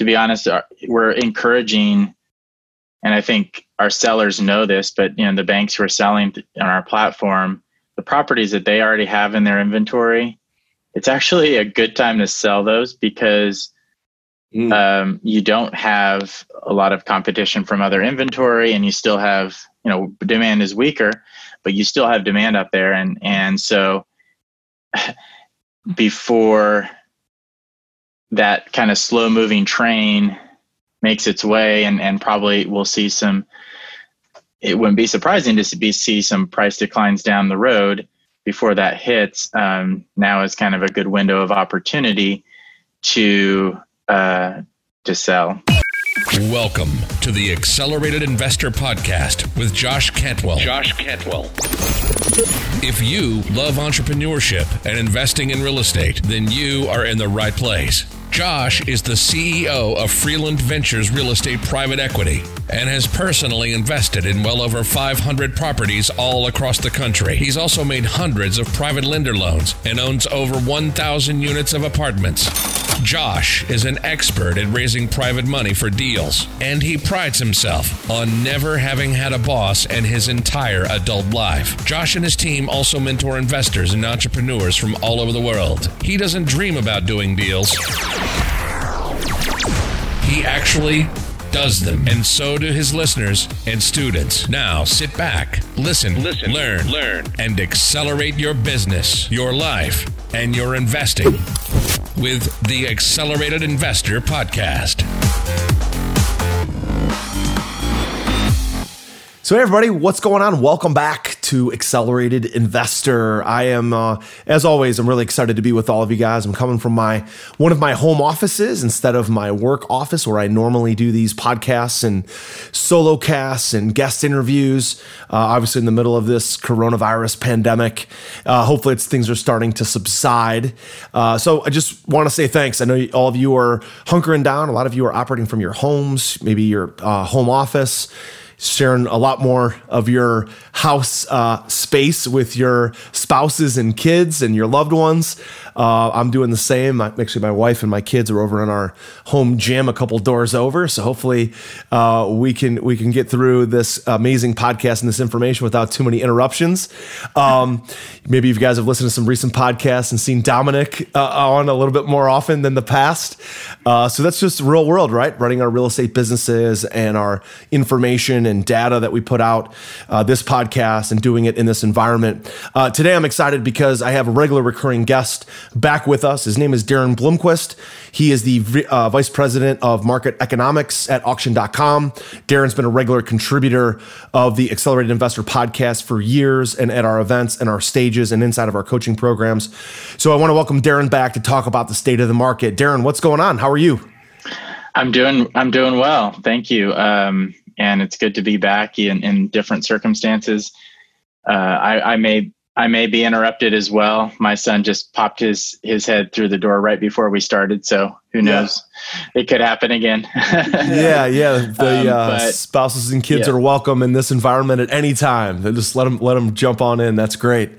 to be honest, we're encouraging, and I think our sellers know this, but you know the banks who are selling on our platform, the properties that they already have in their inventory, it's actually a good time to sell those because mm. um, you don't have a lot of competition from other inventory, and you still have you know demand is weaker, but you still have demand up there, and and so before that kind of slow moving train makes its way and, and probably we'll see some it wouldn't be surprising to be, see some price declines down the road before that hits. Um, now is kind of a good window of opportunity to uh, to sell. Welcome to the accelerated investor podcast with josh cantwell. Josh cantwell. If you love entrepreneurship and investing in real estate then you are in the right place Josh is the CEO of Freeland Ventures Real Estate Private Equity and has personally invested in well over 500 properties all across the country. He's also made hundreds of private lender loans and owns over 1,000 units of apartments. Josh is an expert at raising private money for deals, and he prides himself on never having had a boss in his entire adult life. Josh and his team also mentor investors and entrepreneurs from all over the world. He doesn't dream about doing deals. He actually does them, and so do his listeners and students. Now sit back, listen, listen, learn, learn, and accelerate your business, your life, and your investing with the Accelerated Investor Podcast. So, hey everybody, what's going on? Welcome back to Accelerated Investor. I am, uh, as always, I'm really excited to be with all of you guys. I'm coming from my one of my home offices instead of my work office where I normally do these podcasts and solo casts and guest interviews. Uh, obviously, in the middle of this coronavirus pandemic, uh, hopefully, things are starting to subside. Uh, so, I just want to say thanks. I know all of you are hunkering down. A lot of you are operating from your homes, maybe your uh, home office sharing a lot more of your house uh, space with your spouses and kids and your loved ones. Uh, I'm doing the same. Actually, my wife and my kids are over in our home gym a couple doors over. So hopefully, uh, we can we can get through this amazing podcast and this information without too many interruptions. Um, maybe you guys have listened to some recent podcasts and seen Dominic uh, on a little bit more often than the past. Uh, so that's just real world, right? Running our real estate businesses and our information and data that we put out. Uh, this podcast and doing it in this environment. Uh, today, I'm excited because I have a regular recurring guest back with us. His name is Daren Blomquist. He is the uh, vice president of market economics at auction.com. Daren's been a regular contributor of the Accelerated Investor podcast for years and at our events and our stages and inside of our coaching programs. So I want to welcome Daren back to talk about the state of the market. Daren, what's going on? How are you? I'm doing I'm doing well. Thank you. Um, and it's good to be back in, in different circumstances. Uh, I, I may I may be interrupted as well. My son just popped his his head through the door right before we started, so who knows? Yeah. It could happen again. yeah, yeah. The um, uh, but, spouses and kids yeah. are welcome in this environment at any time. just let them let them jump on in. That's great.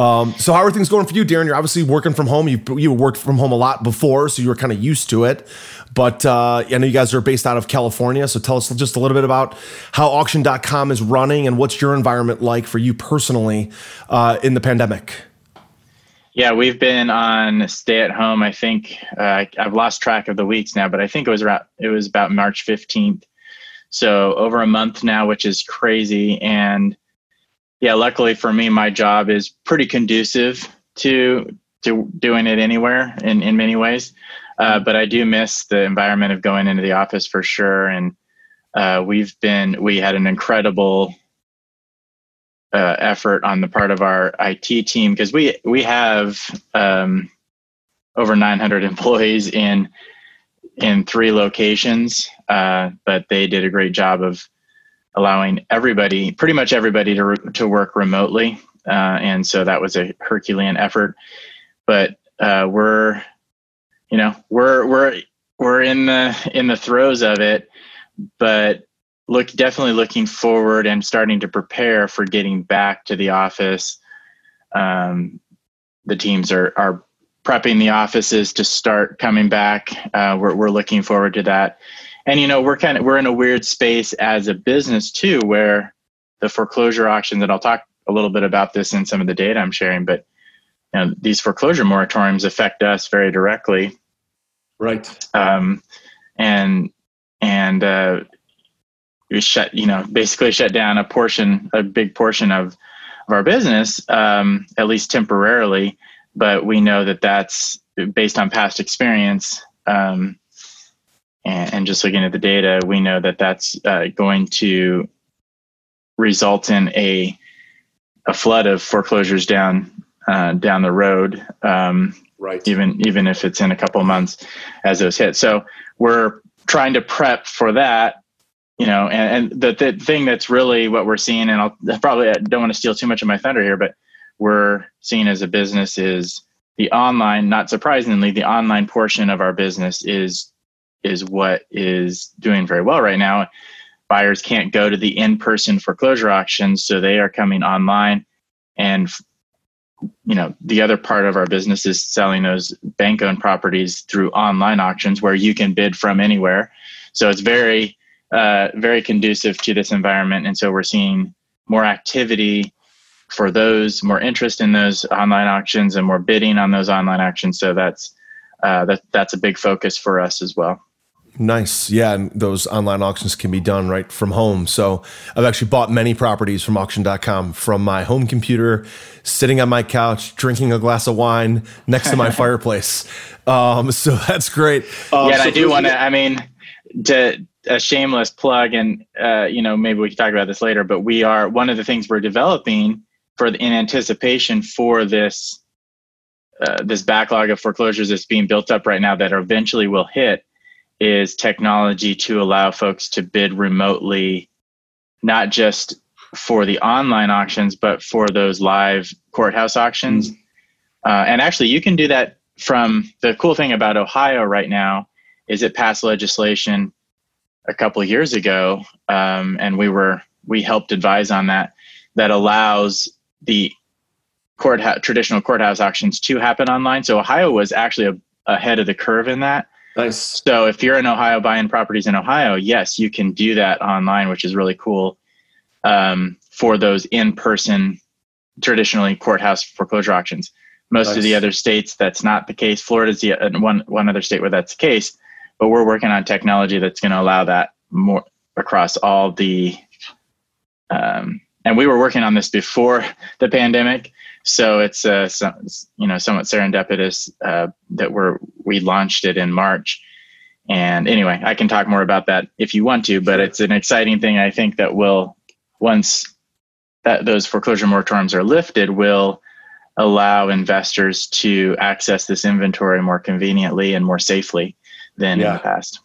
Um, so how are things going for you, Daren? You're obviously working from home. You you worked from home a lot before, so you were kind of used to it. But uh, I know you guys are based out of California, so tell us just a little bit about how auction.com is running and what's your environment like for you personally uh, in the pandemic. Yeah, we've been on stay at home. I think uh, I've lost track of the weeks now, but I think it was around it was about March 15th. So over a month now, which is crazy. And yeah, luckily for me, my job is pretty conducive to to doing it anywhere in in many ways. Uh, but I do miss the environment of going into the office for sure. And uh, we've been we had an incredible uh, effort on the part of our IT team because we we have um, over 900 employees in in three locations, uh, but they did a great job of allowing everybody, pretty much everybody, to re- to work remotely, uh, and so that was a Herculean effort. But uh, we're you know we're we're we're in the in the throes of it but look definitely looking forward and starting to prepare for getting back to the office um, the teams are are prepping the offices to start coming back. Uh, we're we're looking forward to that, and you know we're kind of we're in a weird space as a business too, where the foreclosure auctions, and I'll talk a little bit about this in some of the data I'm sharing, but you know, these foreclosure moratoriums affect us very directly. Right. Um, and and uh, we shut, you know, basically shut down a portion, a big portion of of our business, um, at least temporarily. But we know that that's based on past experience. Um, and, and, just looking at the data, we know that that's uh, going to result in a a flood of foreclosures down uh, down the road. Um, right. Even even if it's in a couple months as those hit. So we're trying to prep for that. You know, and, and the, the thing that's really what we're seeing, and I'll probably I don't want to steal too much of my thunder here, but we're seeing as a business is the online. Not surprisingly, the online portion of our business is is what is doing very well right now. Buyers can't go to the in-person foreclosure auctions so they are coming online. And you know the other part of our business is selling those bank owned properties through online auctions where you can bid from anywhere. So it's very uh, very conducive to this environment. And so we're seeing more activity for those more interest in those online auctions and more bidding on those online auctions. So that's uh, that, that's a big focus for us as well Nice. Yeah. And those online auctions can be done right from home. So I've actually bought many properties from auction.com from my home computer, sitting on my couch, drinking a glass of wine next to my fireplace. Um, so that's great. Um, yeah. so I do want to, I mean, to a shameless plug, and, uh, you know, maybe we can talk about this later, but we are one of the things we're developing for the, in anticipation for this. Uh, this backlog of foreclosures that's being built up right now that eventually will hit is technology to allow folks to bid remotely, not just for the online auctions, but for those live courthouse auctions. Mm. Uh, and actually, you can do that from the cool thing about Ohio right now is it passed legislation a couple of years ago, um, and we were we helped advise on that that allows the courthouse traditional courthouse auctions to happen online. So Ohio was actually a, ahead of the curve in that. Nice. So if you're in Ohio buying properties in Ohio, yes, you can do that online, which is really cool um, for those in-person, traditionally courthouse foreclosure auctions. Most nice. of the other states, that's not the case. Florida's the uh, one one other state where that's the case, but we're working on technology that's going to allow that more across all the. Um, and we were working on this before the pandemic, so it's uh, some, you know somewhat serendipitous uh, that we're we launched it in March. And anyway, I can talk more about that if you want to, but it's an exciting thing. I think that will once that those foreclosure moratoriums are lifted, will allow investors to access this inventory more conveniently and more safely than yeah. in the past.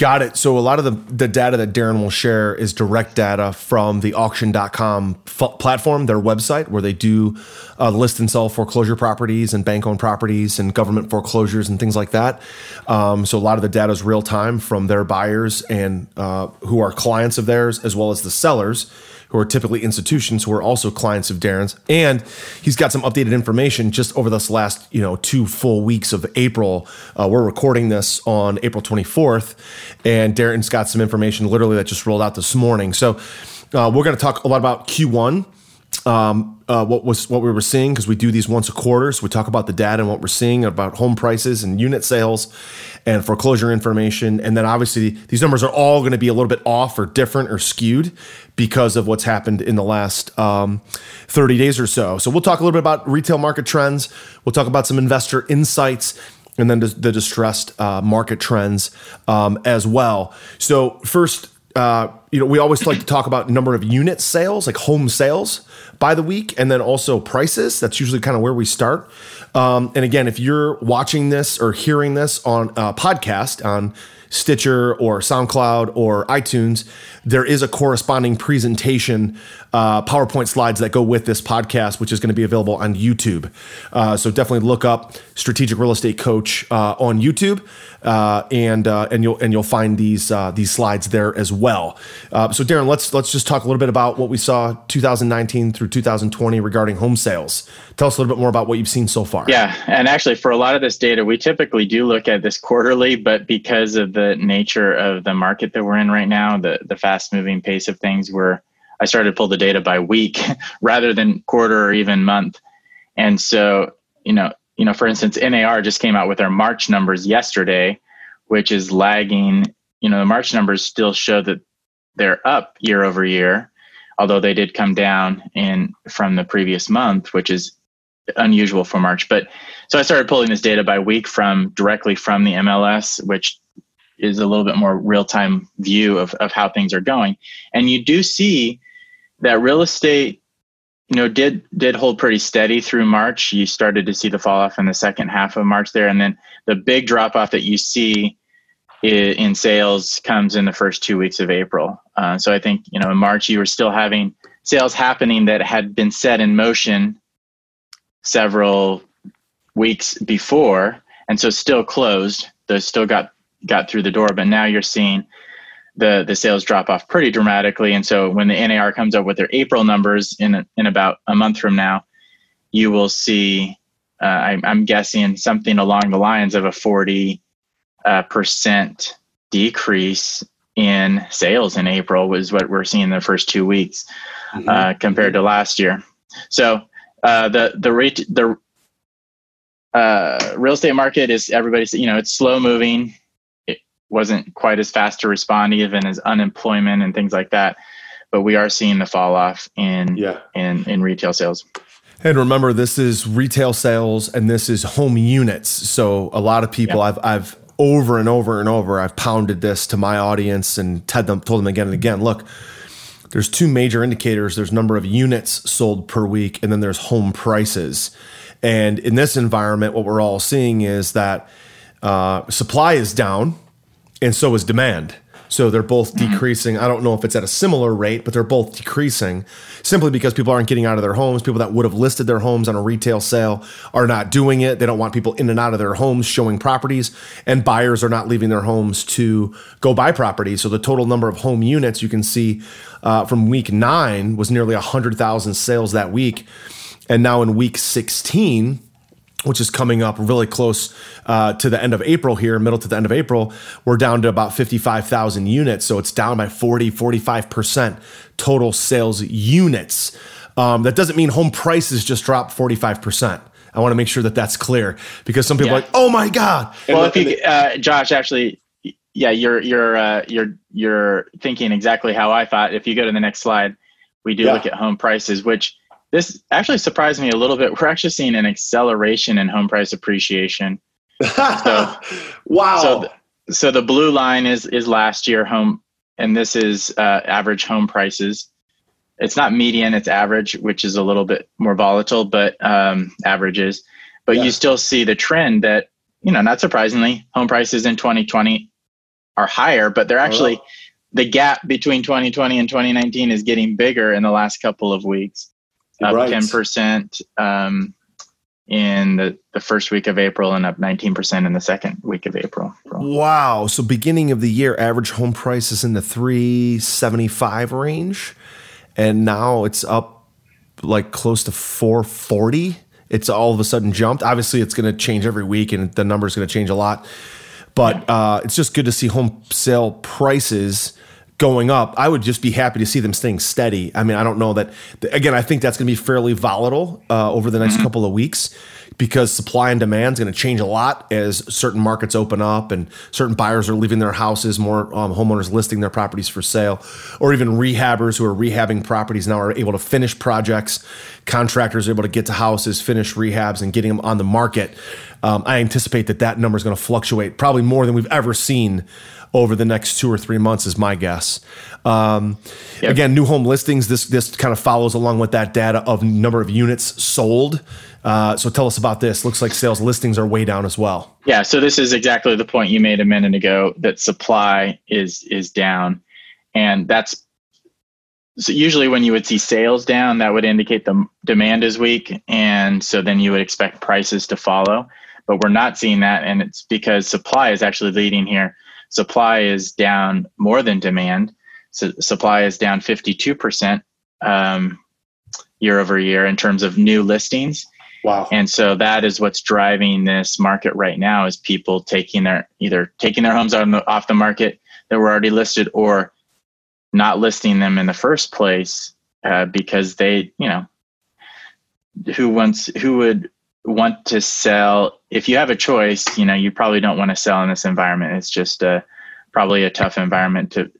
Got it. So a lot of the, the data that Daren will share is direct data from the auction.com f- platform, their website, where they do uh, list and sell foreclosure properties and bank owned properties and government foreclosures and things like that. Um, so a lot of the data is real time from their buyers and uh, who are clients of theirs, as well as the sellers who are typically institutions who are also clients of Daren's. And he's got some updated information just over this last, you know, two full weeks of April. Uh, we're recording this on April 24th, and Daren's got some information literally that just rolled out this morning. So uh, we're going to talk a lot about Q1 um, uh, what was what we were seeing because we do these once a quarter. So we talk about the data and what we're seeing about home prices and unit sales and foreclosure information. And then obviously these numbers are all going to be a little bit off or different or skewed because of what's happened in the last um, 30 days or so. So we'll talk a little bit about retail market trends. We'll talk about some investor insights and then the distressed uh, market trends um, as well. So first, uh, you know, we always like to talk about number of unit sales, like home sales by the week, and then also prices. That's usually kind of where we start. Um, and again, if you're watching this or hearing this on a podcast on Stitcher or SoundCloud or iTunes, there is a corresponding presentation, uh, PowerPoint slides that go with this podcast, which is going to be available on YouTube. Uh, so definitely look up Strategic Real Estate Coach uh, on YouTube, uh, and uh, and you'll and you'll find these uh, these slides there as well. Uh, so, Daren, let's let's just talk a little bit about what we saw 2019 through 2020 regarding home sales. Tell us a little bit more about what you've seen so far. Yeah, and actually, for a lot of this data, we typically do look at this quarterly, but because of the nature of the market that we're in right now, the the fast moving pace of things, we're I started to pull the data by week rather than quarter or even month. And so, you know, you know, for instance, NAR just came out with their March numbers yesterday, which is lagging. You know, the March numbers still show that they're up year over year, although they did come down in from the previous month, which is unusual for March. But so I started pulling this data by week from directly from the MLS, which is a little bit more real time view of, of how things are going. And you do see that real estate you know did did hold pretty steady through march. You started to see the fall off in the second half of march there. And then the big drop off that you see in sales comes in the first two weeks of april. Uh, so i think you know in march you were still having sales happening that had been set in motion several weeks before. And so still closed those still got got through the door. But now you're seeing the the sales drop off pretty dramatically. And so when the NAR comes up with their April numbers in in about a month from now, you will see. Uh, I, I'm guessing something along the lines of a 40 uh, percent decrease in sales in April was what we're seeing in the first two weeks mm-hmm. uh, compared to last year. So uh, the the rate the uh, real estate market is everybody's you know it's slow moving wasn't quite as fast to respond even as unemployment and things like that but we are seeing the fall off in yeah. in in retail sales. And remember this is retail sales and this is home units. So a lot of people yeah. i've i've over and over and over i've pounded this to my audience and told them told them again and again look there's two major indicators. There's number of units sold per week and then there's home prices. And in this environment what we're all seeing is that uh, supply is down and so is demand. So they're both mm-hmm. decreasing. I don't know if it's at a similar rate, but they're both decreasing simply because people aren't getting out of their homes. People that would have listed their homes on a retail sale are not doing it. They don't want people in and out of their homes showing properties, and buyers are not leaving their homes to go buy properties. So the total number of home units you can see uh, from week nine was nearly 100,000 sales that week. And now in week 16, which is coming up really close uh, to the end of April here, middle to the end of April, we're down to about 55,000 units. So it's down by 40, 45% total sales units. Um, that doesn't mean home prices just dropped 45%. I want to make sure that that's clear because some people yeah. are like, oh my God. Well, if you, uh, Josh, actually, yeah, you're, you're, uh, you're, you're thinking exactly how I thought. If you go to the next slide, we do yeah. look at home prices, which this actually surprised me a little bit. We're actually seeing an acceleration in home price appreciation. So, wow. So, the, so the blue line is is last year home, and this is uh, average home prices. It's not median; it's average, which is a little bit more volatile, but um, averages. But yeah. you still see the trend that you know, not surprisingly, home prices in 2020 are higher, but they're actually oh. the gap between 2020 and 2019 is getting bigger in the last couple of weeks up right. 10% um, in the, the first week of April and up 19% in the second week of April. Wow. So beginning of the year, average home price is in the 375 range. And now it's up like close to 440. It's all of a sudden jumped. Obviously, it's going to change every week and the number is going to change a lot. But uh, it's just good to see home sale prices going up, I would just be happy to see them staying steady. I mean, I don't know that. Again, I think that's going to be fairly volatile uh, over the next mm-hmm. couple of weeks because supply and demand is going to change a lot as certain markets open up and certain buyers are leaving their houses, more um, homeowners listing their properties for sale, or even rehabbers who are rehabbing properties now are able to finish projects. Contractors are able to get to houses, finish rehabs, and getting them on the market. Um, I anticipate that that number is going to fluctuate probably more than we've ever seen over the next two or three months is my guess. Um, yep. Again, new home listings. This this kind of follows along with that data of number of units sold. Uh, so tell us about this. Looks like sales listings are way down as well. Yeah. So this is exactly the point you made a minute ago that supply is is down, and that's so usually when you would see sales down, that would indicate the demand is weak, and so then you would expect prices to follow. But we're not seeing that, and it's because supply is actually leading here supply is down more than demand. So supply is down 52% um, year over year in terms of new listings. Wow. And so that is what's driving this market right now is people taking their either taking their homes the, off the market that were already listed or not listing them in the first place uh, because they, you know, who wants who would want to sell if you have a choice, you know, you probably don't want to sell in this environment. It's just a probably a tough environment to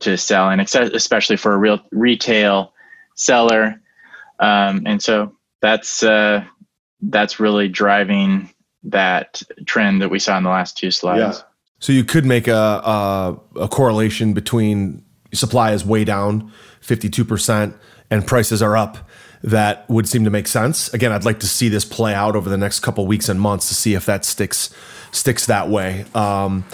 to sell and especially for a real retail seller. Um, and so that's uh, that's really driving that trend that we saw in the last two slides. Yeah. So you could make a, a, a correlation between supply is way down 52% and prices are up that would seem to make sense. Again, I'd like to see this play out over the next couple weeks and months to see if that sticks sticks that way. Um,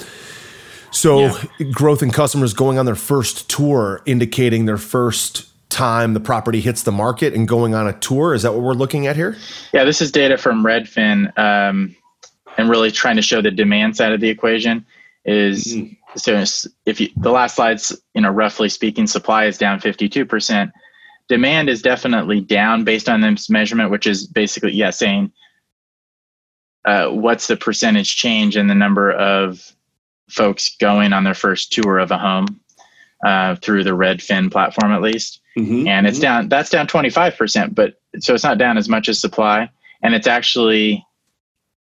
so yeah. growth in customers going on their first tour, indicating their first time the property hits the market and going on a tour. Is that what we're looking at here? Yeah, this is data from Redfin, um, and really trying to show the demand side of the equation. Is mm-hmm. so if you the last slides, you know, roughly speaking, supply is down fifty two percent. Demand is definitely down based on this measurement, which is basically yeah saying uh, what's the percentage change in the number of folks going on their first tour of a home uh, through the Redfin platform at least. Mm-hmm. And it's mm-hmm. down, that's down 25%, but so it's not down as much as supply. And it's actually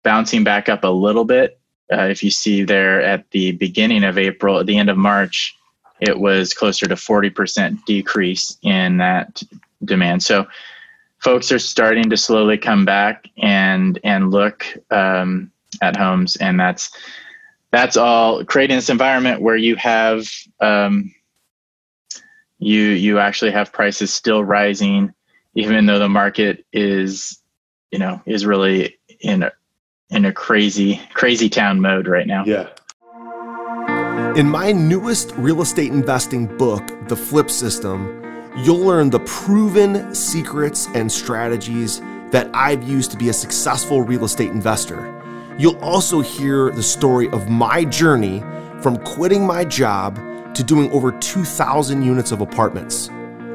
bouncing back up a little bit. Uh, if you see there at the beginning of April, at the end of March, it was closer to 40% decrease in that demand. So folks are starting to slowly come back and, and look um, at homes. And that's, that's all creating this environment where you have um, you you actually have prices still rising even though the market is you know is really in a in a crazy crazy town mode right now yeah in my newest real estate investing book the flip system you'll learn the proven secrets and strategies that i've used to be a successful real estate investor you'll also hear the story of my journey from quitting my job to doing over 2,000 units of apartments.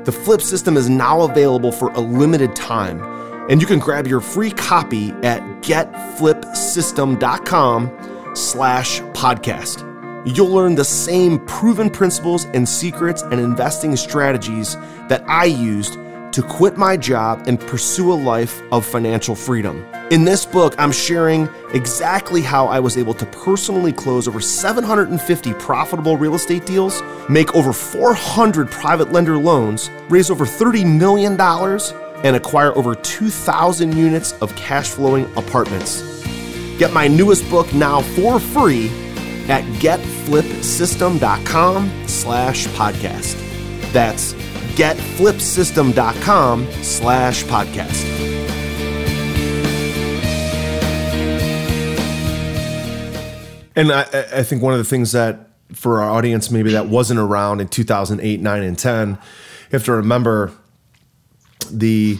The Flip system is now available for a limited time, and you can grab your free copy at getflipsystem.com slash podcast. You'll learn the same proven principles and secrets and investing strategies that I used to quit my job and pursue a life of financial freedom. In this book, I'm sharing exactly how I was able to personally close over 750 profitable real estate deals, make over 400 private lender loans, raise over $30 million, and acquire over 2,000 units of cash flowing apartments. Get my newest book now for free at getflipsystem.com slash podcast. That's getflipsystem.com slash podcast. And I, I think one of the things that for our audience maybe that wasn't around in 2008, 9, and 10, you have to remember the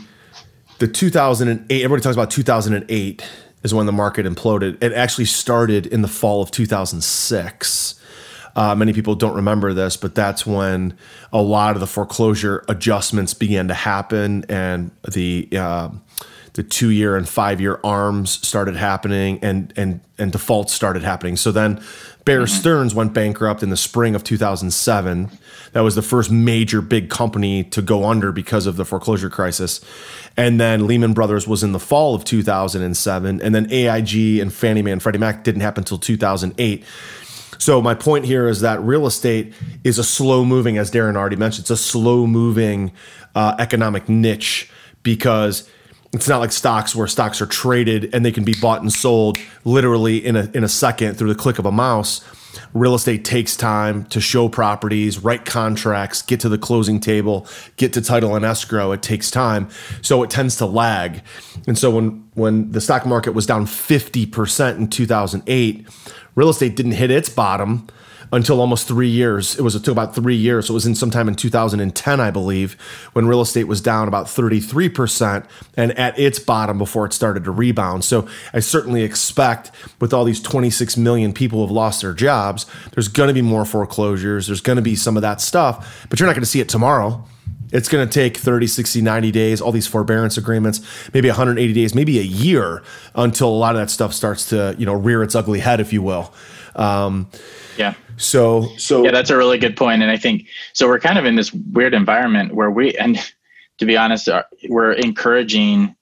the 2008 everybody talks about 2008 is when the market imploded. It actually started in the fall of 2006 uh, many people don't remember this, but that's when a lot of the foreclosure adjustments began to happen, and the uh, the two year and five year arms started happening, and and and defaults started happening. So then, Bear mm-hmm. Stearns went bankrupt in the spring of 2007. That was the first major big company to go under because of the foreclosure crisis. And then Lehman Brothers was in the fall of 2007. And then AIG and Fannie Mae and Freddie Mac didn't happen until 2008. So my point here is that real estate is a slow moving, as Daren already mentioned, it's a slow moving uh, economic niche because it's not like stocks where stocks are traded and they can be bought and sold literally in a in a second through the click of a mouse. Real estate takes time to show properties, write contracts, get to the closing table, get to title and escrow. It takes time. So it tends to lag. And so when when the stock market was down 50% in 2008, real estate didn't hit its bottom until almost three years. It was took about three years. So it was in sometime in 2010, I believe, when real estate was down about 33% and at its bottom before it started to rebound. So I certainly expect with all these 26 million people who have lost their jobs, there's going to be more foreclosures. There's going to be some of that stuff, but you're not going to see it tomorrow. It's going to take 30, 60, 90 days, all these forbearance agreements, maybe 180 days, maybe a year until a lot of that stuff starts to, you know, rear its ugly head, if you will. Um, yeah. So, so yeah, that's a really good point. And I think so. We're kind of in this weird environment where we, and to be honest, uh, we're encouraging,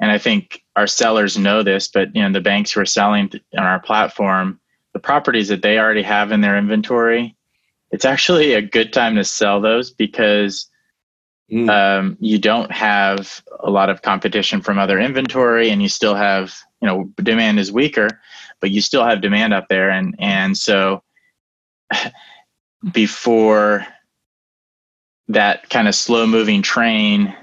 and I think our sellers know this, but you know, the banks who are selling on our platform, the properties that they already have in their inventory, it's actually a good time to sell those because mm. um, you don't have a lot of competition from other inventory, and you still have, you know, demand is weaker, but you still have demand up there, and and so before that kind of slow moving train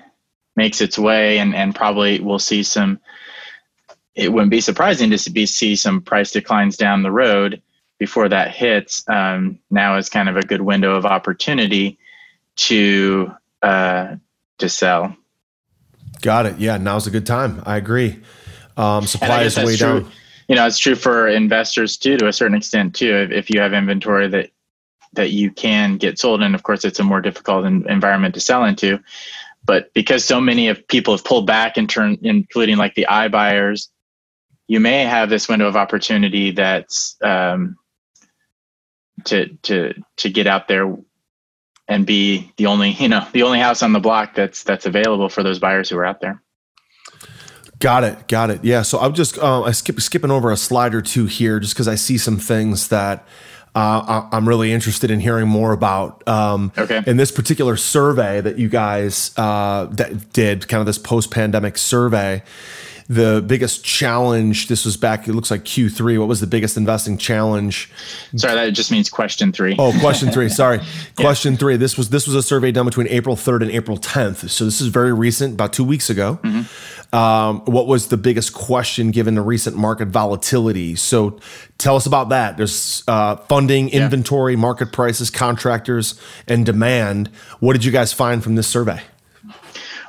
makes its way and, and probably we'll see some it wouldn't be surprising to see, see some price declines down the road before that hits. Um, now is kind of a good window of opportunity to uh, to sell. Got it. Yeah now's a good time. I agree. Um, supply is way true. down you know it's true for investors too to a certain extent too if, if you have inventory that that you can get sold and of course it's a more difficult environment to sell into. But because so many of people have pulled back in turn including like the i buyers you may have this window of opportunity that's um, to to to get out there and be the only you know the only house on the block that's that's available for those buyers who are out there Got it. Got it. Yeah. So I'm just uh, I skip skipping over a slide or two here, just because I see some things that uh, I'm really interested in hearing more about. Um, okay. In this particular survey that you guys uh, that did, kind of this post-pandemic survey, the biggest challenge this was back it looks like q3 what was the biggest investing challenge sorry that just means question three. Oh, question three sorry question yeah. three this was this was a survey done between april 3rd and april 10th so this is very recent about two weeks ago mm-hmm. um, what was the biggest question given the recent market volatility so tell us about that there's uh, funding yeah. inventory market prices contractors and demand what did you guys find from this survey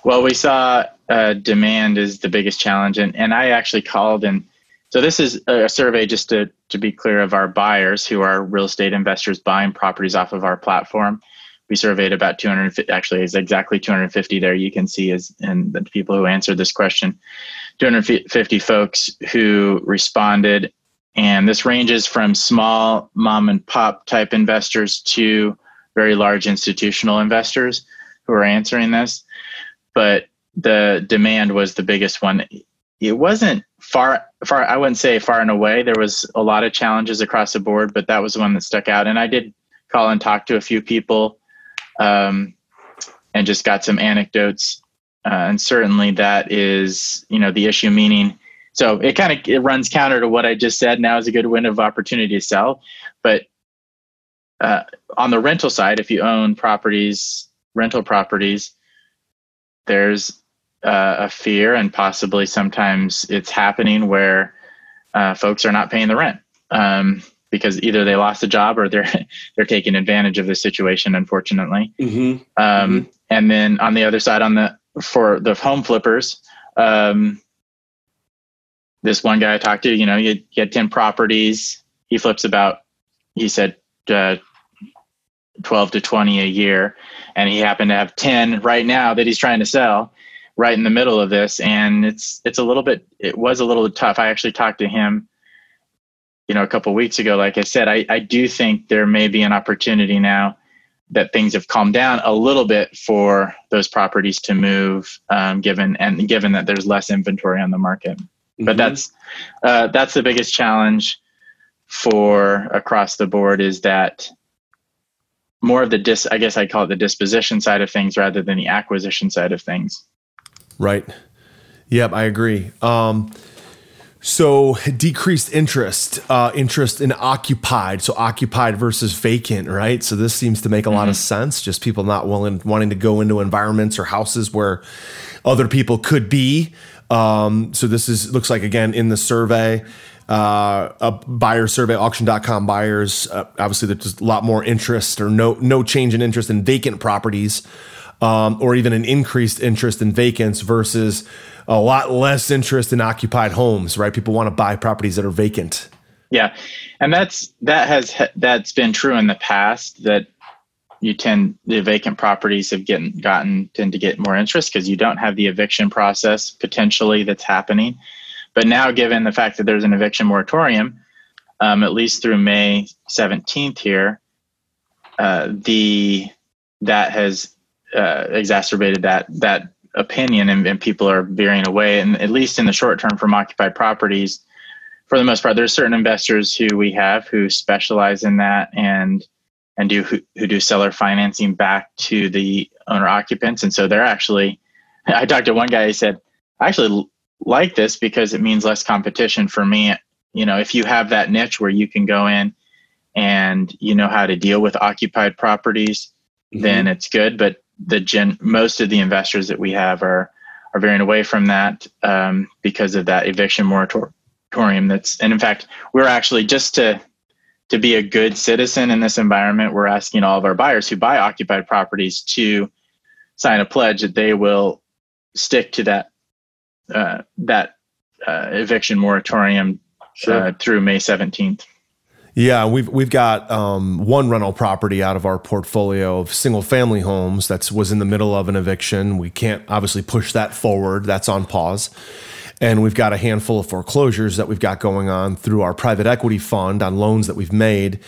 well we saw uh, demand is the biggest challenge. And, and I actually called and so this is a survey just to, to be clear of our buyers who are real estate investors buying properties off of our platform. We surveyed about 250, actually is exactly 250 there you can see is and the people who answered this question. 250 folks who responded and this ranges from small mom and pop type investors to very large institutional investors who are answering this. But the demand was the biggest one. It wasn't far far I wouldn't say far and away. There was a lot of challenges across the board, but that was the one that stuck out. And I did call and talk to a few people um, and just got some anecdotes. Uh, and certainly that is, you know, the issue meaning so it kind of it runs counter to what I just said. Now is a good window of opportunity to sell, but uh, on the rental side, if you own properties, rental properties, there's uh, a fear, and possibly sometimes it's happening where uh, folks are not paying the rent um, because either they lost a job or they're they're taking advantage of the situation. Unfortunately, mm-hmm. Um, mm-hmm. and then on the other side, on the for the home flippers, um, this one guy I talked to, you know, he had, he had ten properties. He flips about, he said, uh, 12 to 20 a year and he happened to have 10 right now that he's trying to sell right in the middle of this and it's it's a little bit it was a little tough. I actually talked to him you know a couple weeks ago. Like i said I, I do think there may be an opportunity now that things have calmed down a little bit for those properties to move um, given and given that there's less inventory on the market. Mm-hmm. but that's uh, that's the biggest challenge for across the board is that more of the dis i guess i call it the disposition side of things rather than the acquisition side of things right yep i agree um, so decreased interest uh, interest in occupied so occupied versus vacant right so this seems to make a mm-hmm. lot of mm-hmm. sense just people not willing wanting to go into environments or houses where other people could be um, so this is looks like again in the survey uh, a buyer survey, auction.com buyers. Uh, obviously, there's a lot more interest or no no change in interest in vacant properties, um, or even an increased interest in vacants versus a lot less interest in occupied homes. Right? People want to buy properties that are vacant. Yeah, and that's that has that's been true in the past. That you tend the vacant properties have gotten gotten tend to get more interest because you don't have the eviction process potentially that's happening. But now, given the fact that there's an eviction moratorium, um, at least through May 17th here, uh, the that has uh, exacerbated that that opinion, and, and people are veering away. And at least in the short term, from occupied properties, for the most part, there's certain investors who we have who specialize in that and and do who, who do seller financing back to the owner occupants. And so they're actually, I talked to one guy. He said, I actually like this because it means less competition for me. You know, if you have that niche where you can go in and you know how to deal with occupied properties, mm-hmm. then it's good. But the gen, most of the investors that we have are are veering away from that um, because of that eviction moratorium that's and in fact we're actually just to to be a good citizen in this environment we're asking all of our buyers who buy occupied properties to sign a pledge that they will stick to that uh, that uh, eviction moratorium sure. uh, through May 17th. Yeah, we've we've got um, one rental property out of our portfolio of single family homes that was in the middle of an eviction. We can't obviously push that forward. That's on pause. And we've got a handful of foreclosures that we've got going on through our private equity fund on loans that we've made.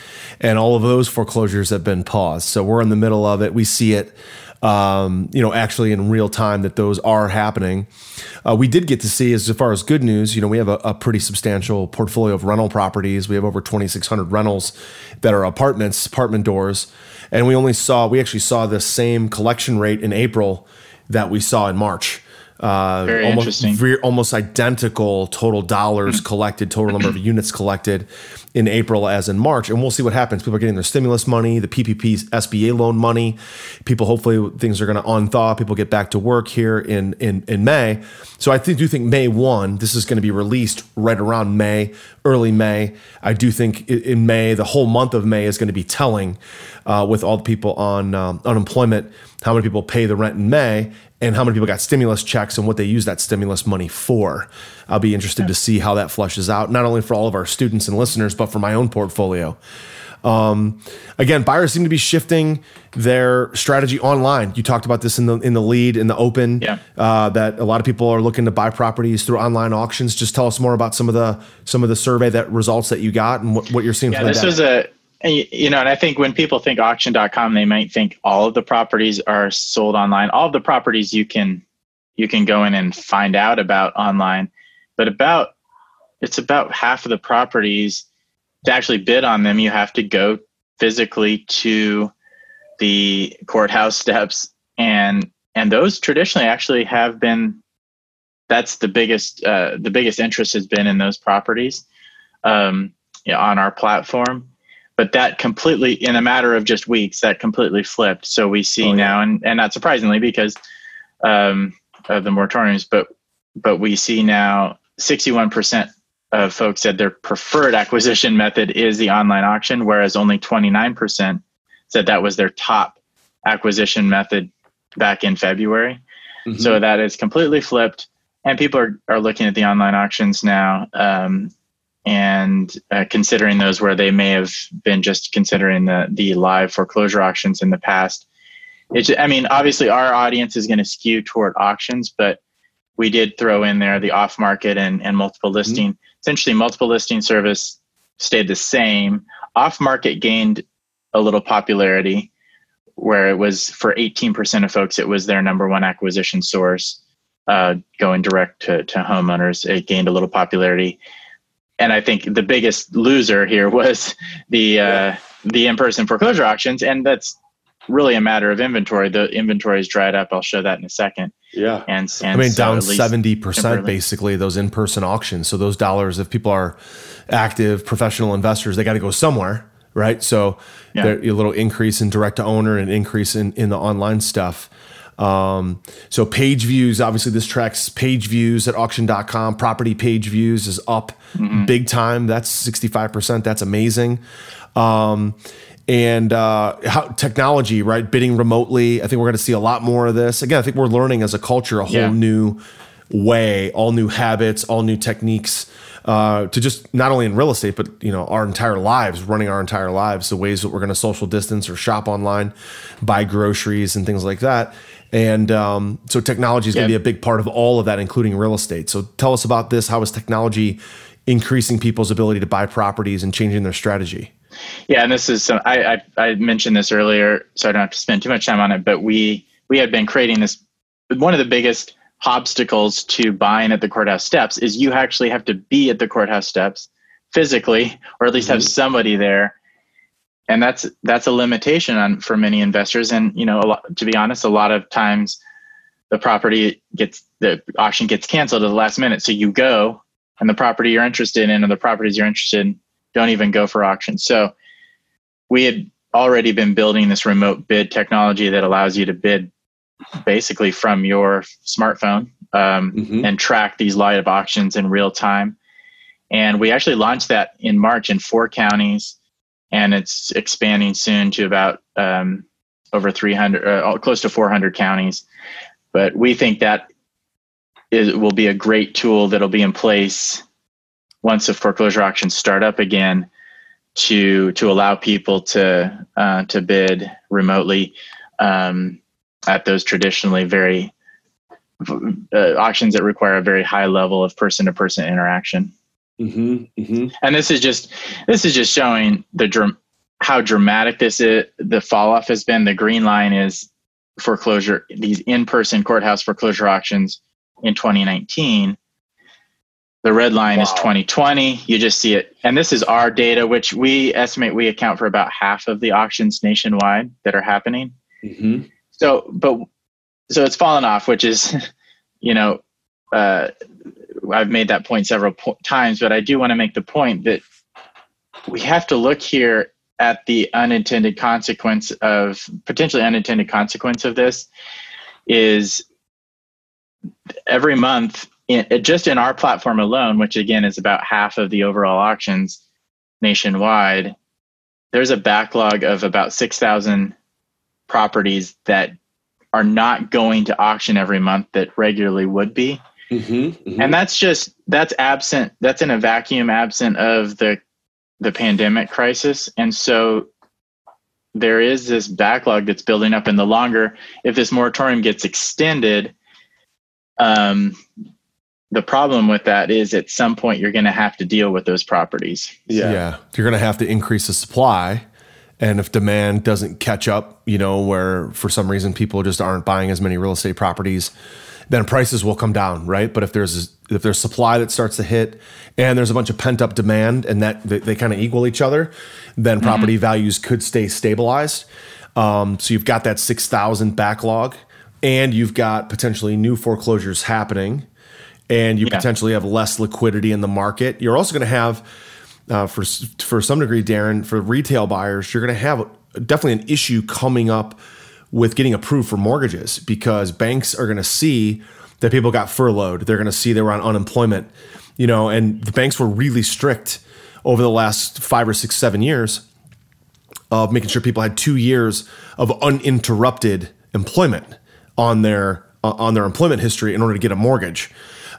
And all of those foreclosures have been paused. So we're in the middle of it. We see it um, you know, actually in real time that those are happening. Uh, we did get to see, as far as good news, you know, we have a, a, pretty substantial portfolio of rental properties. We have over 2,600 rentals that are apartments, apartment doors. And we only saw, we actually saw the same collection rate in April that we saw in March. Uh, Very almost, interesting. almost identical total dollars collected, total number of units collected in April as in March. And we'll see what happens. People are getting their stimulus money, the PPP SBA loan money. People, hopefully, things are going to unthaw. People get back to work here in, in, in May. So I think, do think May 1, this is going to be released right around May, early May. I do think in May, the whole month of May is going to be telling uh, with all the people on um, unemployment, how many people pay the rent in May and how many people got stimulus checks and what they use that stimulus money for. I'll be interested yeah. to see how that flushes out, not only for all of our students and listeners, but for my own portfolio. Um, again, buyers seem to be shifting their strategy online. You talked about this in the in the lead in the open. Yeah. Uh, that a lot of people are looking to buy properties through online auctions. Just tell us more about some of the some of the survey that results that you got and what, what you're seeing. Yeah, this was a you know, and I think when people think auction.com, they might think all of the properties are sold online. All of the properties you can you can go in and find out about online, but about it's about half of the properties to actually bid on them. You have to go physically to the courthouse steps, and and those traditionally actually have been that's the biggest uh, the biggest interest has been in those properties um, you know, on our platform but that completely in a matter of just weeks that completely flipped so we see oh, yeah. now and, and not surprisingly because um, of the moratoriums but but we see now 61% of folks said their preferred acquisition method is the online auction whereas only 29% said that was their top acquisition method back in february mm-hmm. so that is completely flipped and people are, are looking at the online auctions now um, and uh, considering those where they may have been just considering the the live foreclosure auctions in the past. It's, I mean, obviously our audience is going to skew toward auctions, but we did throw in there the off market and, and multiple mm-hmm. listing. Mm-hmm. Essentially, multiple listing service stayed the same. Off market gained a little popularity, where it was for 18% of folks, it was their number one acquisition source. Uh, going direct to, to homeowners, it gained a little popularity and I think the biggest loser here was the uh, the in person foreclosure auctions, and that's really a matter of inventory. The inventory is dried up. I'll show that in a second. Yeah, and, and I mean so down seventy percent basically those in person auctions. So those dollars, if people are active professional investors, they got to go somewhere, right? So yeah. a little increase in direct to owner and increase in in the online stuff. Um, so page views, obviously this tracks page views at auction.com. Property page views is up mm-hmm. big time. That's 65%. That's amazing. Um, and uh, how technology, right? Bidding remotely. I think we're going to see a lot more of this. Again, I think we're learning as a culture a whole yeah. new way, all new habits, all new techniques uh, to just not only in real estate, but you know our entire lives, running our entire lives, the ways that we're going to social distance or shop online, buy groceries and things like that. And um, so technology is going to be a big part of all of that, including real estate. So tell us about this. How is technology increasing people's ability to buy properties and changing their strategy? Yeah, and this is some, I, I, I mentioned this earlier, so I don't have to spend too much time on it. But we we had been creating this. One of the biggest obstacles to buying at the courthouse steps is you actually have to be at the courthouse steps physically, or at least mm-hmm. have somebody there. And that's that's a limitation on for many investors. And you know, lot, to be honest, a lot of times the property gets the auction gets canceled at the last minute. So you go, and the property you're interested in, or the properties you're interested in, don't even go for auction. So we had already been building this remote bid technology that allows you to bid basically from your smartphone um, mm-hmm. and track these live auctions in real time. And we actually launched that in March in four counties, and it's expanding soon to about um, over 300, uh, close to 400 counties. But we think that is, will be a great tool that'll be in place once the foreclosure auctions start up again to to allow people to uh, to bid remotely um, at those traditionally very uh, auctions that require a very high level of person to person interaction. Mm-hmm, mm-hmm. And this is just this is just showing the how dramatic this is. The fall off has been. The green line is foreclosure. These in person courthouse foreclosure auctions in 2019 the red line wow. is 2020. You just see it. And this is our data, which we estimate we account for about half of the auctions nationwide that are happening. Mm-hmm. So, but so it's fallen off, which is, you know, uh, I've made that point several po- times, but I do want to make the point that we have to look here at the unintended consequence of potentially unintended consequence of this is every month in, uh, just in our platform alone, which again is about half of the overall auctions nationwide, there's a backlog of about 6,000 properties that are not going to auction every month that regularly would be. Mm-hmm, mm-hmm. And that's just that's absent. That's in a vacuum, absent of the the pandemic crisis. And so there is this backlog that's building up. And the longer, if this moratorium gets extended, um, the problem with that is at some point you're going to have to deal with those properties. Yeah. Yeah. You're going to have to increase the supply. And if demand doesn't catch up, you know, where for some reason people just aren't buying as many real estate properties, then prices will come down, right? But if there's if there's supply that starts to hit and there's a bunch of pent up demand and that they, they kind of equal each other, then mm-hmm. property values could stay stabilized. Um, so you've got that 6,000 backlog and you've got potentially new foreclosures happening and you yeah. potentially have less liquidity in the market. You're also going to have, uh, for for some degree, Daren, for retail buyers, you're going to have definitely an issue coming up with getting approved for mortgages because banks are going to see that people got furloughed. They're going to see they were on unemployment, you know, and the banks were really strict over the last five or six, seven years of making sure people had two years of uninterrupted employment on their uh, on their employment history in order to get a mortgage.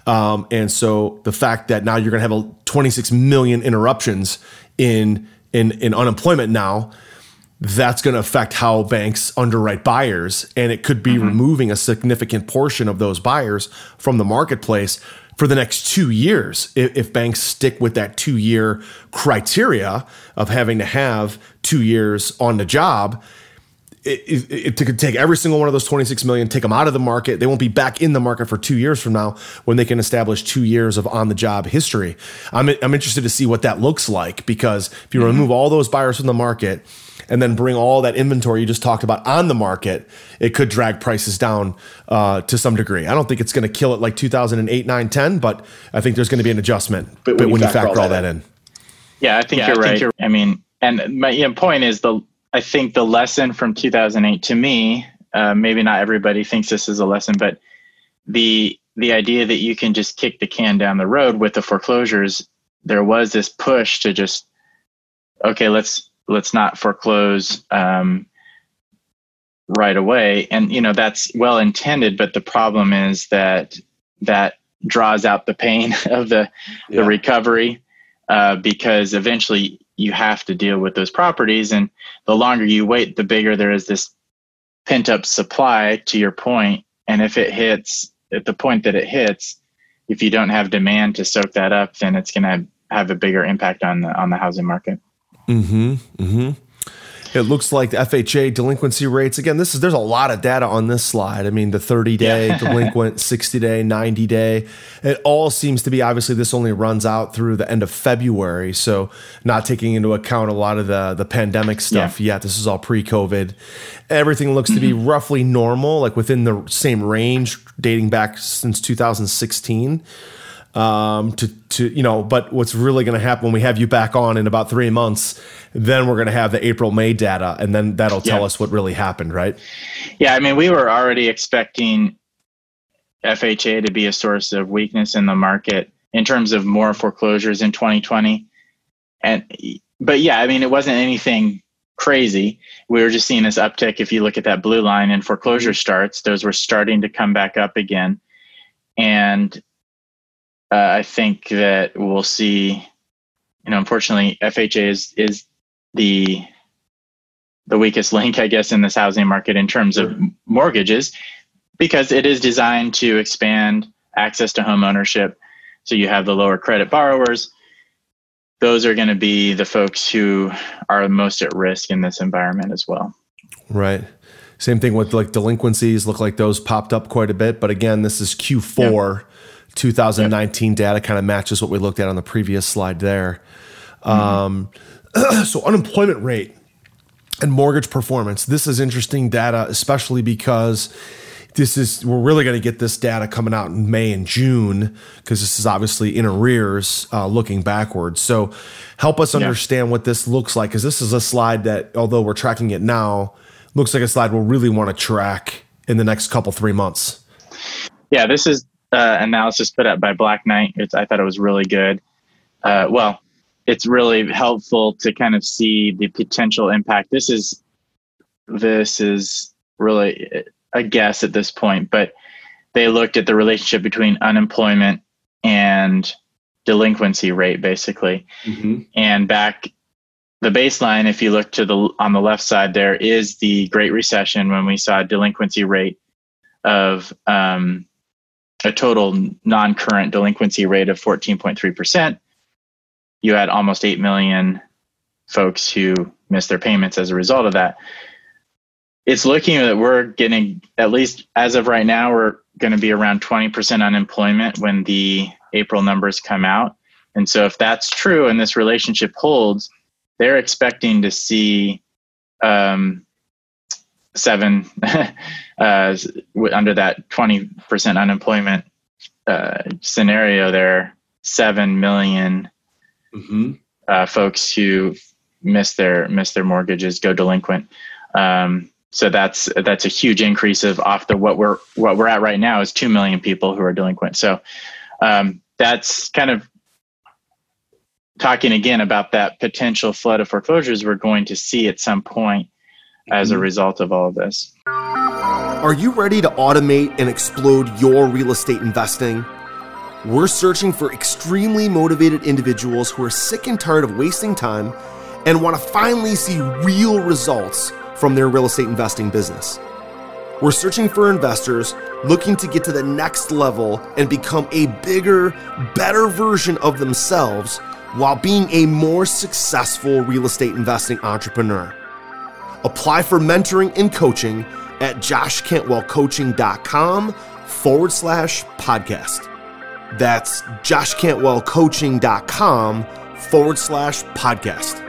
Um, and so the fact that now you're going to have a 26 million interruptions in in in unemployment now, that's going to affect how banks underwrite buyers, and it could be mm-hmm. removing a significant portion of those buyers from the marketplace for the next two years if, if banks stick with that two year criteria of having to have two years on the job it, it, it, could take every single one of those 26 million, take them out of the market. They won't be back in the market for two years from now when they can establish two years of on the job history. I'm, I'm interested to see what that looks like because if you mm-hmm. remove all those buyers from the market and then bring all that inventory you just talked about on the market, it could drag prices down uh, to some degree. I don't think it's going to kill it like 2008, 9, 10, but I think there's going to be an adjustment but when, when you factor, all, that, all that in. in. Yeah, I think yeah, you're I right. Think you're, I mean, and my you know, point is the I think the lesson from 2008 to me, uh, maybe not everybody thinks this is a lesson, but the the idea that you can just kick the can down the road with the foreclosures, there was this push to just okay, let's let's not foreclose um, right away, and you know that's well intended, but the problem is that that draws out the pain of the the recovery uh, because eventually you have to deal with those properties, and the longer you wait, the bigger there is this pent up supply. To your point, and if it hits at the point that it hits, if you don't have demand to soak that up, then it's going to have a bigger impact on the on the housing market. Mm-hmm. Mm-hmm. It looks like the FHA delinquency rates. Again, this is there's a lot of data on this slide. I mean, the 30 day yeah. delinquent, 60 day, 90 day. It all seems to be obviously this only runs out through the end of February, so not taking into account a lot of the the pandemic stuff yeah. yet. This is all pre-COVID. Everything looks to be mm-hmm. roughly normal, like within the same range dating back since 2016 um, to to you know. But what's really going to happen when we have you back on in about three months? Then we're going to have the April May data, and then that'll tell yeah. us what really happened, right? Yeah, I mean, we were already expecting FHA to be a source of weakness in the market in terms of more foreclosures in 2020, and but yeah, I mean, it wasn't anything crazy. We were just seeing this uptick. If you look at that blue line in foreclosure starts, those were starting to come back up again. And uh, I think that we'll see. You know, unfortunately, FHA is is the the weakest link, I guess, in this housing market in terms of mortgages, because it is designed to expand access to home ownership. So you have the lower credit borrowers. Those are going to be the folks who are most at risk in this environment as well. Right. Same thing with like delinquencies. Look like those popped up quite a bit, but again, this is Q4. 2019 data kind of matches what we looked at on the previous slide there. Mm-hmm. Um, so unemployment rate and mortgage performance. This is interesting data, especially because this is we're really going to get this data coming out in May and June because this is obviously in arrears uh, looking backwards. So help us understand yeah. what this looks like because this is a slide that although we're tracking it now, looks like a slide we'll really want to track in the next couple three months. Yeah, this is uh, analysis put up by Black Knight. It's, I thought it was really good. Uh, well, it's really helpful to kind of see the potential impact. This is this is really a guess at this point, but they looked at the relationship between unemployment and delinquency rate, basically. Mm-hmm. And back the baseline, if you look to the on the left side, there is the Great Recession when we saw a delinquency rate of um, a total non-current delinquency rate of 14.3%. You had almost 8 million folks who missed their payments as a result of that. It's looking that we're getting, at least as of right now, we're going to be around 20% unemployment when the April numbers come out. And so, if that's true and this relationship holds, they're expecting to see um, seven uh, under that 20% unemployment uh, scenario there, 7 million mm-hmm. uh, folks who miss their miss their mortgages go delinquent. Um, so that's that's a huge increase of off the what we're what we're at right now is 2 million people who are delinquent. So um, that's kind of talking again about that potential flood of foreclosures we're going to see at some point as a mm-hmm. result of all of this. Are you ready to automate and explode your real estate investing? We're searching for extremely motivated individuals who are sick and tired of wasting time and want to finally see real results from their real estate investing business. We're searching for investors looking to get to the next level and become a bigger, better version of themselves while being a more successful real estate investing entrepreneur. Apply for mentoring and coaching at joshcantwellcoaching.com forward slash podcast. That's joshcantwellcoaching.com forward slash podcast.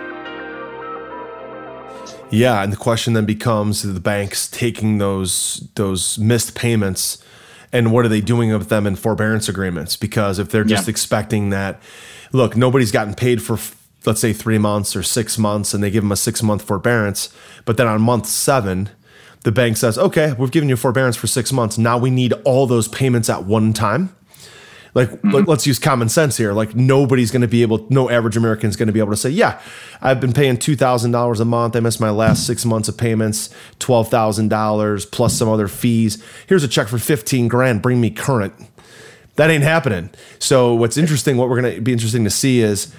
Yeah, and the question then becomes the banks taking those those missed payments and what are they doing with them in forbearance agreements? Because if they're just yeah. expecting that, look, nobody's gotten paid for let's say three months or six months, and they give them a six month forbearance, but then on month seven, the bank says, okay, we've given you forbearance for six months. Now we need all those payments at one time. Like, mm-hmm. let's use common sense here. Like, nobody's going to be able, no average American is going to be able to say, yeah, I've been paying $2,000 a month. I missed my last six months of payments, $12,000 plus some other fees. Here's a check for 15 grand. Bring me current. That ain't happening. So, what's interesting, what we're going to be interesting to see is,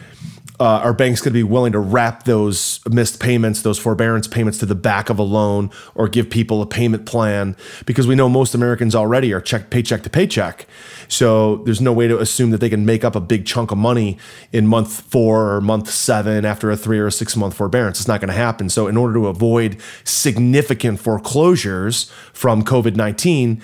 uh, are banks going to be willing to wrap those missed payments, those forbearance payments to the back of a loan or give people a payment plan? Because we know most Americans already are check paycheck to paycheck. So there's no way to assume that they can make up a big chunk of money in month four or month seven after a three or a six month forbearance. It's not going to happen. So in order to avoid significant foreclosures from COVID 19,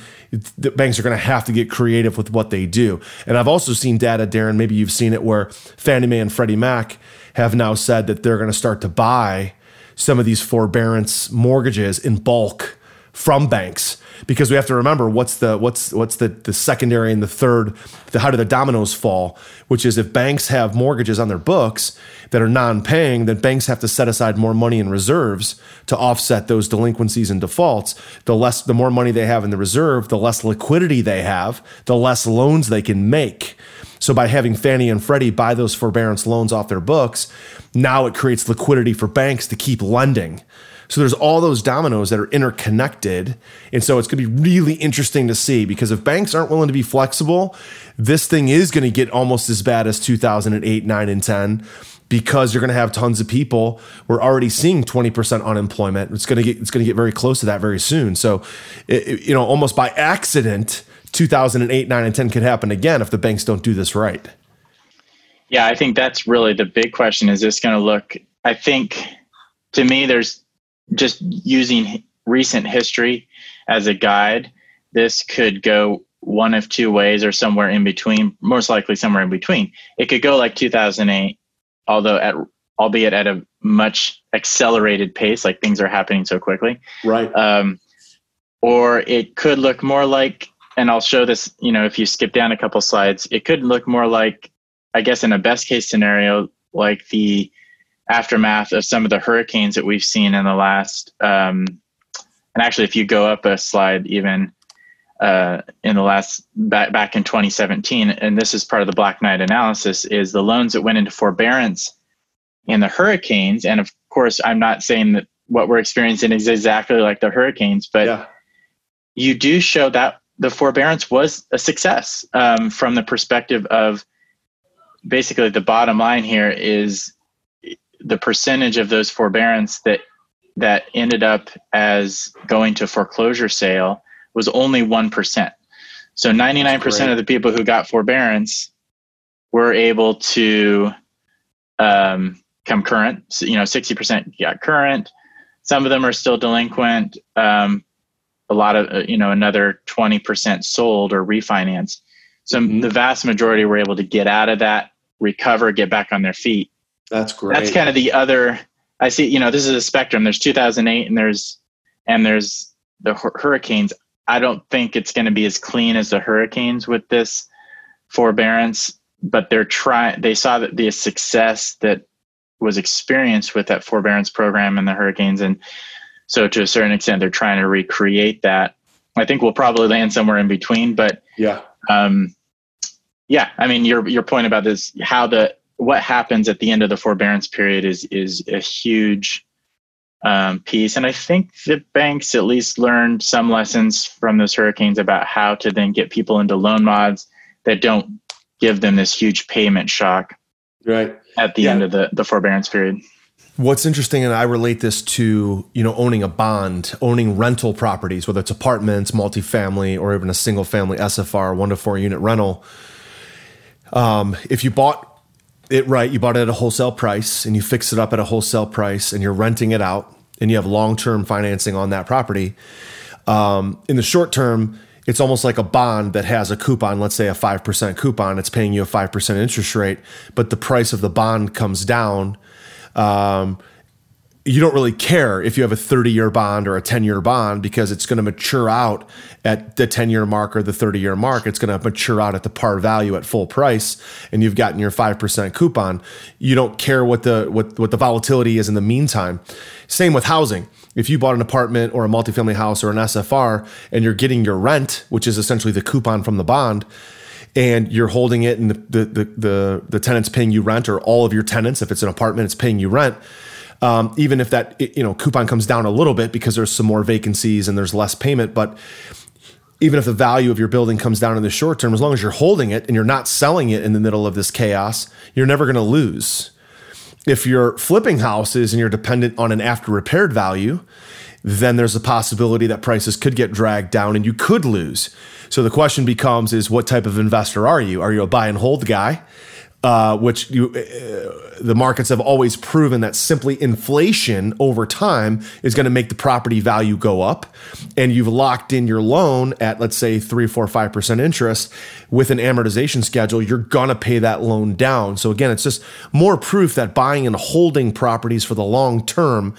the banks are going to have to get creative with what they do. And I've also seen data, Daren, maybe you've seen it, where Fannie Mae and Freddie Mac have now said that they're going to start to buy some of these forbearance mortgages in bulk from banks. Because we have to remember what's the what's what's the the secondary and the third the, how do the dominoes fall? Which is if banks have mortgages on their books that are non-paying then banks have to set aside more money in reserves to offset those delinquencies and defaults. The less the more money they have in the reserve the less liquidity they have the less loans they can make. So by having Fannie and Freddie buy those forbearance loans off their books now it creates liquidity for banks to keep lending so there's all those dominoes that are interconnected. And so it's going to be really interesting to see because if banks aren't willing to be flexible, this thing is going to get almost as bad as 2008, 9, and 10 because you're going to have tons of people. We're already seeing 20% unemployment. It's going to get it's going to get very close to that very soon. So, it, you know, almost by accident, 2008, 9, and 10 could happen again if the banks don't do this right. Yeah, I think that's really the big question. Is this going to look? I think to me, there's just using recent history as a guide, this could go one of two ways or somewhere in between, most likely somewhere in between. It could go like 2008, although at albeit at a much accelerated pace, like things are happening so quickly. Right. Um, or it could look more like, and I'll show this, you know, if you skip down a couple slides, it could look more like, I guess in a best case scenario, like the aftermath of some of the hurricanes that we've seen in the last um, and actually if you go up a slide even uh, in the last back, back in 2017 and this is part of the black knight analysis is the loans that went into forbearance in the hurricanes and of course i'm not saying that what we're experiencing is exactly like the hurricanes but yeah. you do show that the forbearance was a success um, from the perspective of basically the bottom line here is the percentage of those forbearance that that ended up as going to foreclosure sale was only 1%. So 99% of the people who got forbearance were able to um, come current. So, you know, 60% got current. Some of them are still delinquent. Um, a lot of, uh, you know, another 20% sold or refinanced. So mm-hmm. the vast majority were able to get out of that, recover, get back on their feet. That's great. That's kind of the other. I see. You know, this is a spectrum. There's 2008, and there's and there's the hurricanes. I don't think it's going to be as clean as the hurricanes with this forbearance, but they're trying. They saw that the success that was experienced with that forbearance program and the hurricanes, and so to a certain extent, they're trying to recreate that. I think we'll probably land somewhere in between, but yeah, um, yeah. I mean, your your point about this, how the what happens at the end of the forbearance period is is a huge um, piece. And I think the banks at least learned some lessons from those hurricanes about how to then get people into loan mods that don't give them this huge payment shock right at the yeah. end of the, the forbearance period. What's interesting, and I relate this to you know owning a bond, owning rental properties, whether it's apartments, multifamily, or even a single family SFR, one to four unit rental. Um, if you bought it right. You bought it at a wholesale price and you fix it up at a wholesale price and you're renting it out and you have long term financing on that property. Um, in the short term, it's almost like a bond that has a coupon, let's say a 5% coupon. It's paying you a 5% interest rate, but the price of the bond comes down. Um, you don't really care if you have a 30 year bond or a 10 year bond because it's going to mature out at the 10 year mark or the 30 year mark. It's going to mature out at the par value at full price and you've gotten your 5% coupon. You don't care what the, what, what the volatility is in the meantime. Same with housing. If you bought an apartment or a multifamily house or an SFR and you're getting your rent, which is essentially the coupon from the bond, and you're holding it and the, the, the, the, the tenant's paying you rent or all of your tenants, if it's an apartment, it's paying you rent um, even if that you know coupon comes down a little bit because there's some more vacancies and there's less payment, but even if the value of your building comes down in the short term, as long as you're holding it and you're not selling it in the middle of this chaos, you're never going to lose. If you're flipping houses and you're dependent on an after repaired value, then there's a possibility that prices could get dragged down and you could lose. So the question becomes is what type of investor are you? Are you a buy and hold guy? Uh, which you, uh, the markets have always proven that simply inflation over time is going to make the property value go up. And you've locked in your loan at, let's say, three, four, five percent interest with an amortization schedule. You're going to pay that loan down. So, again, it's just more proof that buying and holding properties for the long term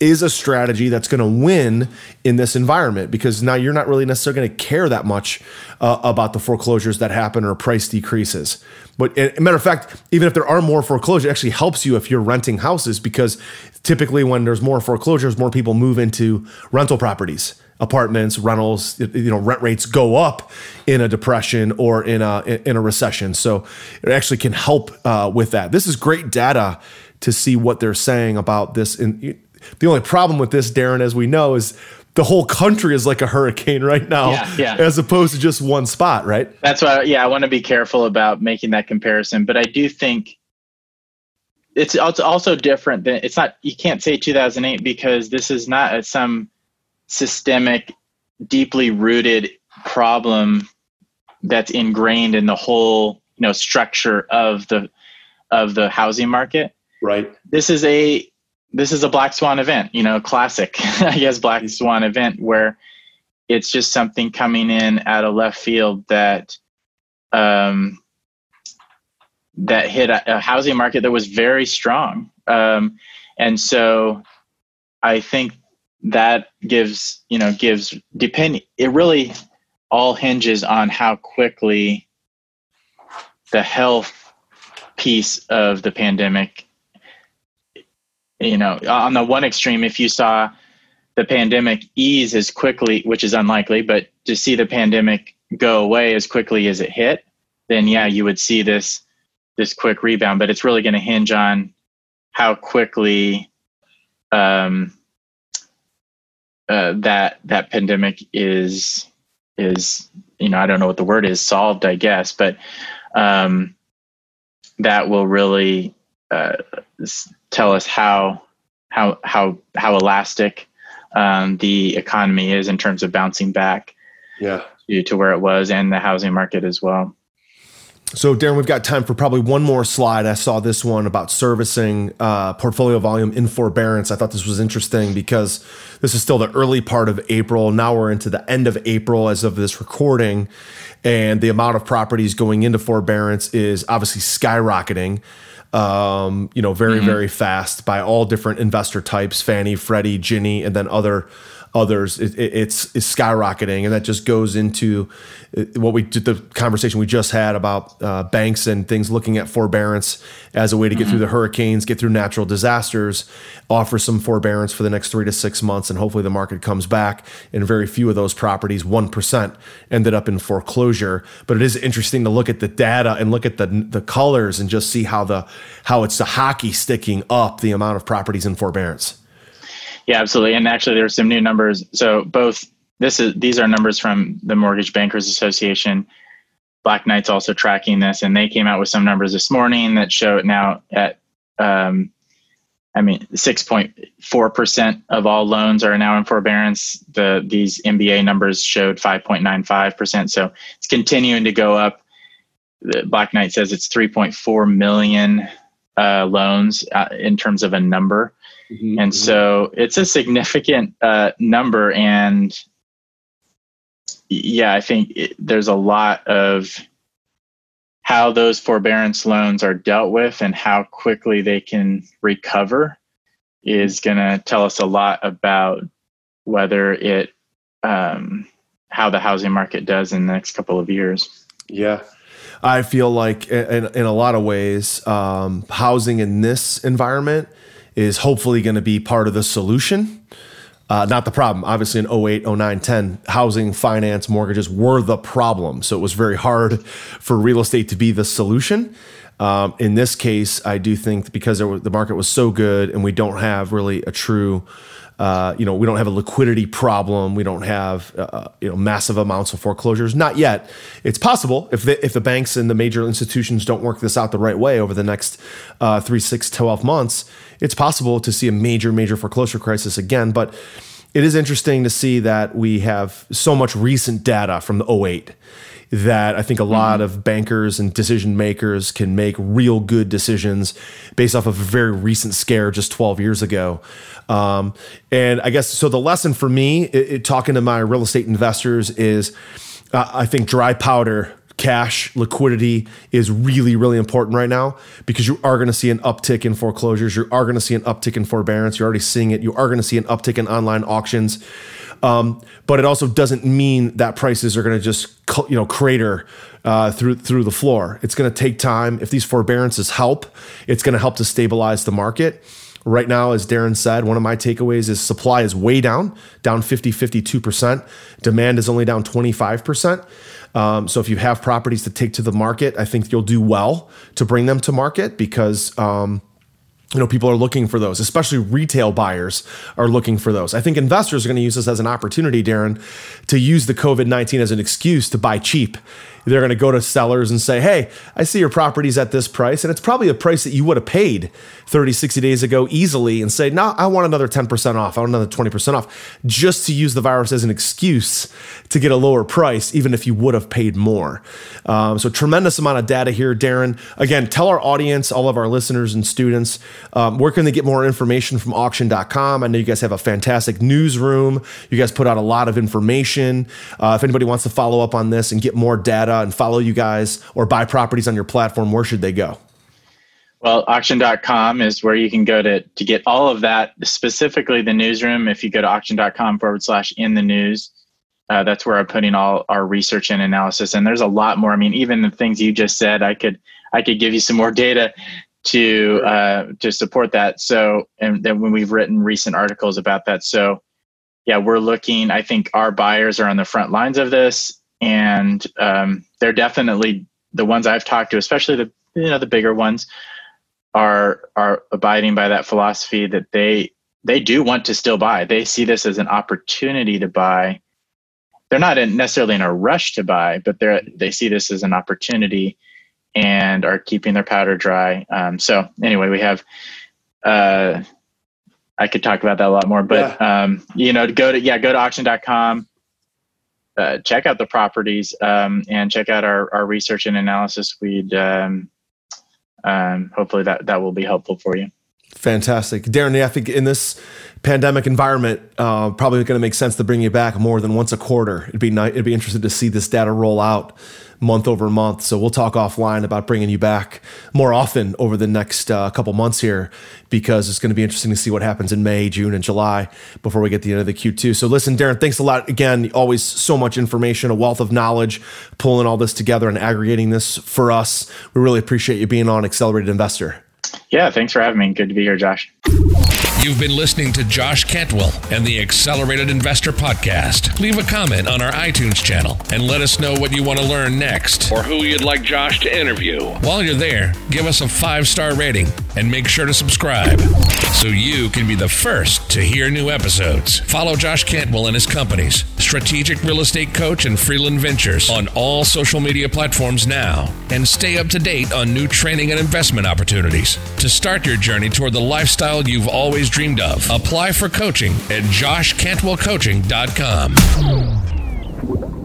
is a strategy that's going to win in this environment because now you're not really necessarily going to care that much uh, about the foreclosures that happen or price decreases. But matter of fact, even if there are more foreclosures, it actually helps you if you're renting houses because typically when there's more foreclosures, more people move into rental properties apartments, rentals, you know, rent rates go up in a depression or in a in a recession. So it actually can help uh, with that. This is great data to see what they're saying about this. In the only problem with this, Daren, as we know, is the whole country is like a hurricane right now, yeah, yeah. as opposed to just one spot, right? That's why, yeah, I want to be careful about making that comparison. But I do think it's also different than it's not, you can't say 2008 because this is not some systemic, deeply rooted problem that's ingrained in the whole, you know, structure of the of the housing market. Right. This is a this is a black swan event, you know, classic, I guess, black swan event where it's just something coming in out of left field that um, that hit a, a, housing market that was very strong, um, and so I think that gives you know gives depending it really all hinges on how quickly the health piece of the pandemic you know, on the one extreme, if you saw the pandemic ease as quickly, which is unlikely, but to see the pandemic go away as quickly as it hit, then yeah, you would see this this quick rebound. But it's really going to hinge on how quickly um, uh, that that pandemic is is you know I don't know what the word is solved I guess, but um, that will really uh, tell us how how how how elastic um, the economy is in terms of bouncing back yeah to, to where it was and the housing market as well so, Daren, we've got time for probably one more slide. I saw this one about servicing uh, portfolio volume in forbearance. I thought this was interesting because this is still the early part of April. Now we're into the end of April as of this recording, and the amount of properties going into forbearance is obviously skyrocketing um, you know, very, mm-hmm. very fast by all different investor types, Fannie, Freddie, Ginnie, and then other others. It, it, it's, it's skyrocketing. And that just goes into uh, what we did the conversation we just had about uh, banks and things looking at forbearance as a way to get mm-hmm. through the hurricanes, get through natural disasters, offer some forbearance for the next three to six months, and hopefully the market comes back. And very few of those properties, one percent, ended up in foreclosure. But it is interesting to look at the data and look at the the colors and just see how the how it's the hockey sticking up the amount of properties in forbearance. Yeah, absolutely. And actually, there there's some new numbers. So both this is these are numbers from the Mortgage Bankers Association. Black Knight's also tracking this, and they came out with some numbers this morning that show it now at, um, I mean, 6.4 percent of all loans are now in forbearance. The these MBA numbers showed 5.95 percent, so it's continuing to go up. Black Knight says it's 3.4 million uh, loans uh, in terms of a number. Mm-hmm, and mm-hmm. so it's a significant uh, number. And yeah, I think it, there's a lot of how those forbearance loans are dealt with and how quickly they can recover is going to tell us a lot about whether it um, how the housing market does in the next couple of years. Yeah. I feel like in, in a lot of ways, um, housing in this environment is hopefully going to be part of the solution. Uh, not the problem. Obviously, in 08, 09, 10, housing, finance, mortgages were the problem. So it was very hard for real estate to be the solution. Um, in this case, I do think because was, the market was so good and we don't have really a true uh, you know, we don't have a liquidity problem. We don't have uh, uh, you know massive amounts of foreclosures. Not yet. It's possible if the, if the banks and the major institutions don't work this out the right way over the next uh, three, six, 12 months. It's possible to see a major, major foreclosure crisis again. But it is interesting to see that we have so much recent data from the 08 that I think a lot mm-hmm. of bankers and decision makers can make real good decisions based off of a very recent scare just 12 years ago. Um, and I guess so. The lesson for me, it, it, talking to my real estate investors, is uh, I think dry powder cash liquidity is really really important right now because you are going to see an uptick in foreclosures. You are going to see an uptick in forbearance. You're already seeing it. You are going to see an uptick in online auctions. Um, but it also doesn't mean that prices are going to just you know crater uh, through through the floor. It's going to take time. If these forbearances help it's going to help to stabilize the market. Right now, as Daren said, one of my takeaways is supply is way down, down 50, 52%. Demand is only down 25%. Um, so if you have properties to take to the market, I think you'll do well to bring them to market because um, you know people are looking for those especially retail buyers are looking for those. I think investors are going to use this as an opportunity Daren to use the covid-19 as an excuse to buy cheap they're going to go to sellers and say, Hey, I see your property's at this price. And it's probably a price that you would have paid 30, 60 days ago easily and say, No, I want another 10% off. I want another 20% off, just to use the virus as an excuse to get a lower price, even if you would have paid more. Um, so, tremendous amount of data here, Daren. Again, tell our audience, all of our listeners and students, um, where can they get more information from auction.com? I know you guys have a fantastic newsroom. You guys put out a lot of information. Uh, if anybody wants to follow up on this and get more data, and follow you guys or buy properties on your platform, where should they go? Well, auction.com is where you can go to, to get all of that, specifically the newsroom. If you go to auction.com forward slash in the news, uh, that's where I'm putting all our research and analysis. And there's a lot more. I mean, even the things you just said, I could I could give you some more data to uh, to support that. So, and then when we've written recent articles about that. So, yeah, we're looking. I think our buyers are on the front lines of this and um, they're definitely the ones I've talked to, especially the you know the bigger ones, are are abiding by that philosophy that they they do want to still buy. They see this as an opportunity to buy. They're not in, necessarily in a rush to buy, but they they see this as an opportunity and are keeping their powder dry. Um, so anyway, we have. Uh, I could talk about that a lot more, but yeah. um, you know, to go to yeah, go to auction.com uh, check out the properties um, and check out our, our research and analysis. We'd um, um, hopefully that that will be helpful for you. Fantastic, Daren. I think in this pandemic environment, uh, probably going to make sense to bring you back more than once a quarter. It'd be nice. It'd be interesting to see this data roll out month over month. So we'll talk offline about bringing you back more often over the next uh, couple months here because it's going to be interesting to see what happens in May, June, and July before we get to the end of the Q2. So listen, Daren, thanks a lot again. Always so much information, a wealth of knowledge, pulling all this together and aggregating this for us. We really appreciate you being on Accelerated Investor. Yeah, thanks for having me. Good to be here, Josh. You've been listening to Josh Cantwell and the Accelerated Investor Podcast. Leave a comment on our iTunes channel and let us know what you want to learn next or who you'd like Josh to interview. While you're there, give us a five star rating and make sure to subscribe so you can be the first to hear new episodes. Follow Josh Cantwell and his companies, Strategic Real Estate Coach and Freeland Ventures, on all social media platforms now and stay up to date on new training and investment opportunities. To start your journey toward the lifestyle you've always always dreamed of. Apply for coaching at joshcantwellcoaching.com.